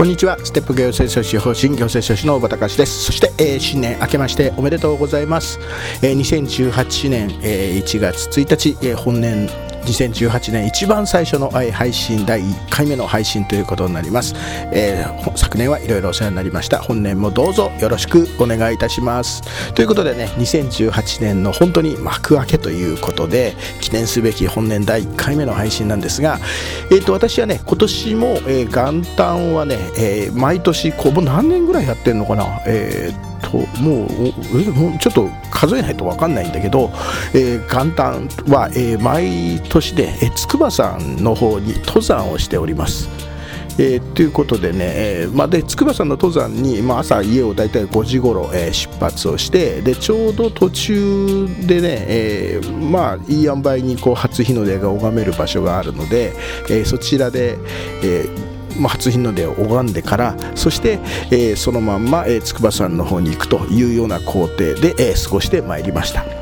こんにちは。ステップ行政書士方針行政書士の小畑です。そして、えー、新年明けましておめでとうございます、えー、2018年、えー、1月1日、えー、本年2018年一番最初の配信第1回目の配信ということになります、えー、昨年はいろいろお世話になりました。本年もどうぞよろしくお願いいたします。ということでね2018年の本当に幕開けということで記念すべき本年第1回目の配信なんですが、えー、と私はね今年も、えー、元旦はね、えー、毎年こうもう何年ぐらいやってんのかな？えーともうちょっと数えないと分かんないんだけど、えー、元旦は、えー、毎年で、筑波山の方に登山をしております。えー、ということでね、えーまあ、で筑波山の登山に、まあ、朝家を大体5時ごろ、えー、出発をしてでちょうど途中でね、えー、まあいい塩梅にこう初日の出が拝める場所があるので、えー、そちらで、えーまあ、初日の出を拝んでからそして、えー、そのまんま、えー、筑波山の方に行くというような工程で、えー、過ごしてまいりました。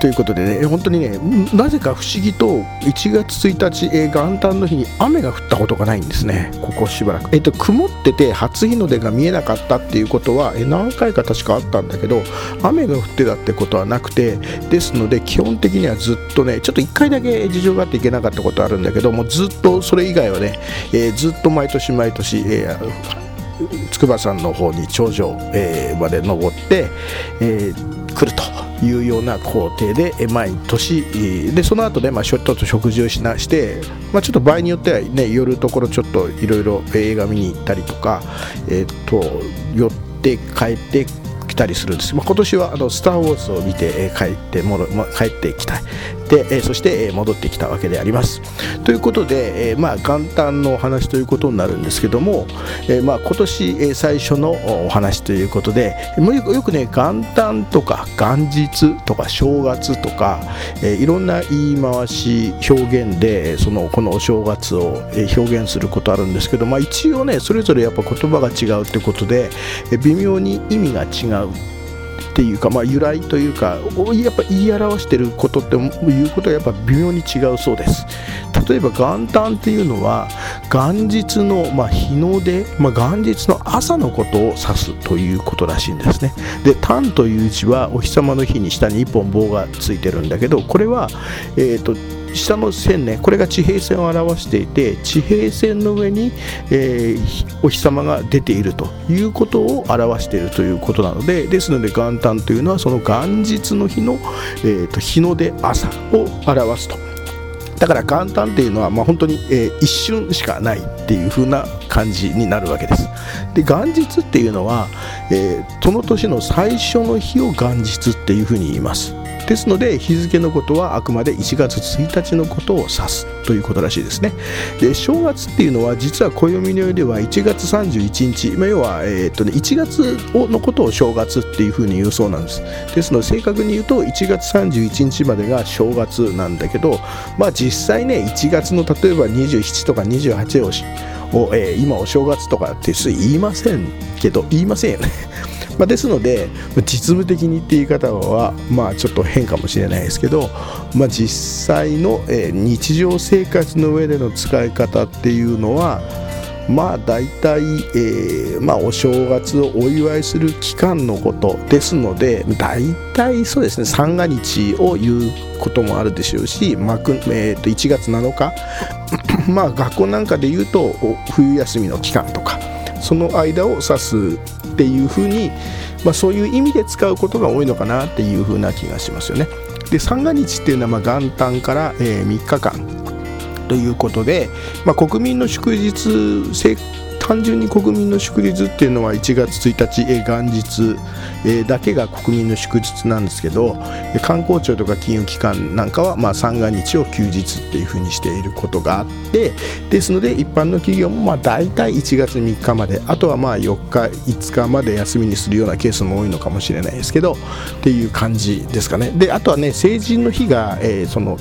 ということでね、本当にね、なぜか不思議と1月1日、えー、元旦の日に雨が降ったことがないんですね、ここしばらく。えっ、と、曇ってて初日の出が見えなかったっていうことは、えー、何回か確かあったんだけど、雨が降ってたってことはなくて、ですので、基本的にはずっとね、ちょっと1回だけ事情があっていけなかったことあるんだけど、もずっとそれ以外はね、えずっと毎年毎年、え筑波山の方に頂上、えー、まで登って、えー、来ると。いうような工程で毎年でその後で、まあ、ちょっと食事をしなして、まあ、ちょっと場合によっては、ね、夜ところちょっといろいろ映画見に行ったりとか、えー、と寄って帰ってきたりするんです、まあ、今年はあの「スター・ウォーズ」を見て、帰ってもろ、まあ、帰ってきたい。で、えそして、え戻ってきたわけであります。ということで、えまあ、元旦のお話ということになるんですけども、えまあ、今年、え最初のお話ということでよくね元旦とか元日とか正月とか、えいろんな言い回し表現でそのこのお正月を表現することあるんですけど、まあ、一応ねそれぞれやっぱ言葉が違うってことで微妙に意味が違う。っていうか、まあ、由来というかやっぱ言い表してることっていうことはやっぱ微妙に違うそうです。例えば元旦っていうのは元日の、まあ、日の出、まあ、元日の朝のことを指すということらしいんですね。で旦という字はお日様の日に下に1本棒がついてるんだけどこれはえっ、ー、と下の線ねこれが地平線を表していて地平線の上に、えー、お日様が出ているということを表しているということなのでですので元旦というのはその元日の日の、えーと、日の出朝を表すと。だから元旦っていうのは、まあ、本当に、えー、一瞬しかないっていう風な感じになるわけです。で元日っていうのは、えー、その年の最初の日を元日っていう風に言います。ですので日付のことはあくまで1月1日のことを指すということらしいですね。で正月っていうのは実は暦の上では1月31日、まあ、要は、えーとね、1月のことを正月っていうふうに言うそうなんです。ですので正確に言うと1月31日までが正月なんだけどまあ実際ね1月の例えば27とか28をを、えー、今お正月とかって言いませんけど言いませんよね。まあ、ですので実務的にって言い方はまあちょっと変かもしれないですけど、まあ、実際の、日常生活の上での使い方っていうのはまあ大体、えーまあ、お正月をお祝いする期間のことですので大体そうですね三が日を言うこともあるでしょうし、まあえー、と1月7日 まあ学校なんかで言うと冬休みの期間とかその間を指すっていうふうに、まあ、そういう意味で使うことが多いのかなっていうふうな気がしますよね。で三が日っていうのはまあ元旦から、えー、3日間ということで、まあ、国民の祝日単純に国民の祝日っていうのは1月1日、え元日、えだけが国民の祝日なんですけど観光庁とか金融機関なんかは、まあ、三が日を休日っていうふうにしていることがあってですので一般の企業もまあ大体1月3日まであとはまあ4日5日まで休みにするようなケースも多いのかもしれないですけどっていう感じですかね。であとはね成人の日が、えー、その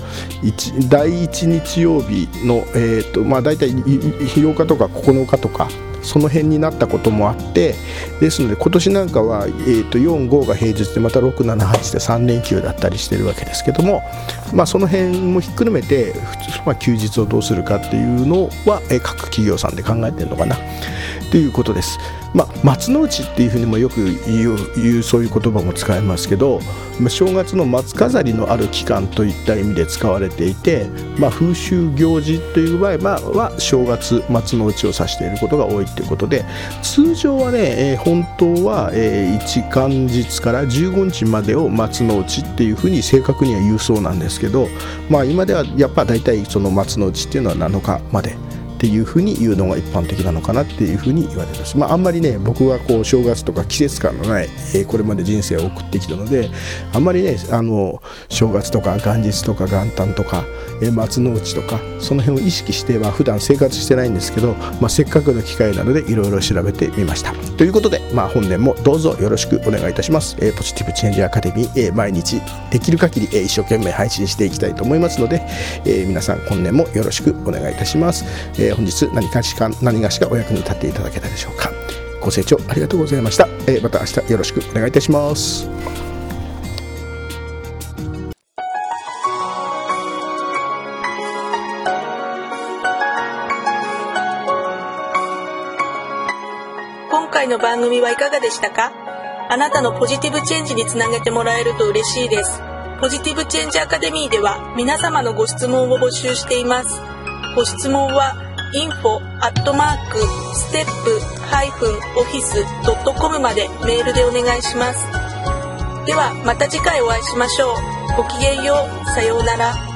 第1日曜日の、えーとまあ、大体8日とか9日とかその辺になったこともあってですので今年なんかは、えー、と45が平日でまた678で3連休だったりしてるわけですけども、まあ、その辺もひっくるめて、まあ、休日をどうするかっていうのは、え、各企業さんで考えてるのかな。ということです。まあ、松の内っていうふうにもよく言うそういう言葉も使いますけど正月の松飾りのある期間といった意味で使われていて、まあ、風習行事という場合は正月松の内を指していることが多いということで通常はね、えー、本当は、えー、1元日から15日までを松の内っていうふうに正確には言うそうなんですけど、まあ、今ではやっぱ大体その松の内っていうのは7日まで。っていうふうに言うのが一般的なのかなっていうふうに言われます、まあ、あんまりね僕はこう正月とか季節感のない、えー、これまで人生を送ってきたのであんまりねあの正月とか元日とか元旦とか、えー、松の内とかその辺を意識しては普段生活してないんですけど、まあ、せっかくの機会なのでいろいろ調べてみました。ということで、まあ、本年もどうぞよろしくお願いいたします、えー、ポジティブチェンジアカデミー、えー、毎日できる限り、えー、一生懸命配信していきたいと思いますので、えー、皆さん本年もよろしくお願いいたします、えー、本日何かしか何がしかお役に立っていただけたでしょうかご清聴ありがとうございました、えー、また明日よろしくお願いいたします今回の番組はいかがでしたか？あなたのポジティブチェンジにつなげてもらえると嬉しいです。ポジティブチェンジアカデミーでは皆様のご質問を募集しています。ご質問は info アットマークステップハイフンオフィスドットコムまでメールでお願いします。ではまた次回お会いしましょう。ごきげんよう。さようなら。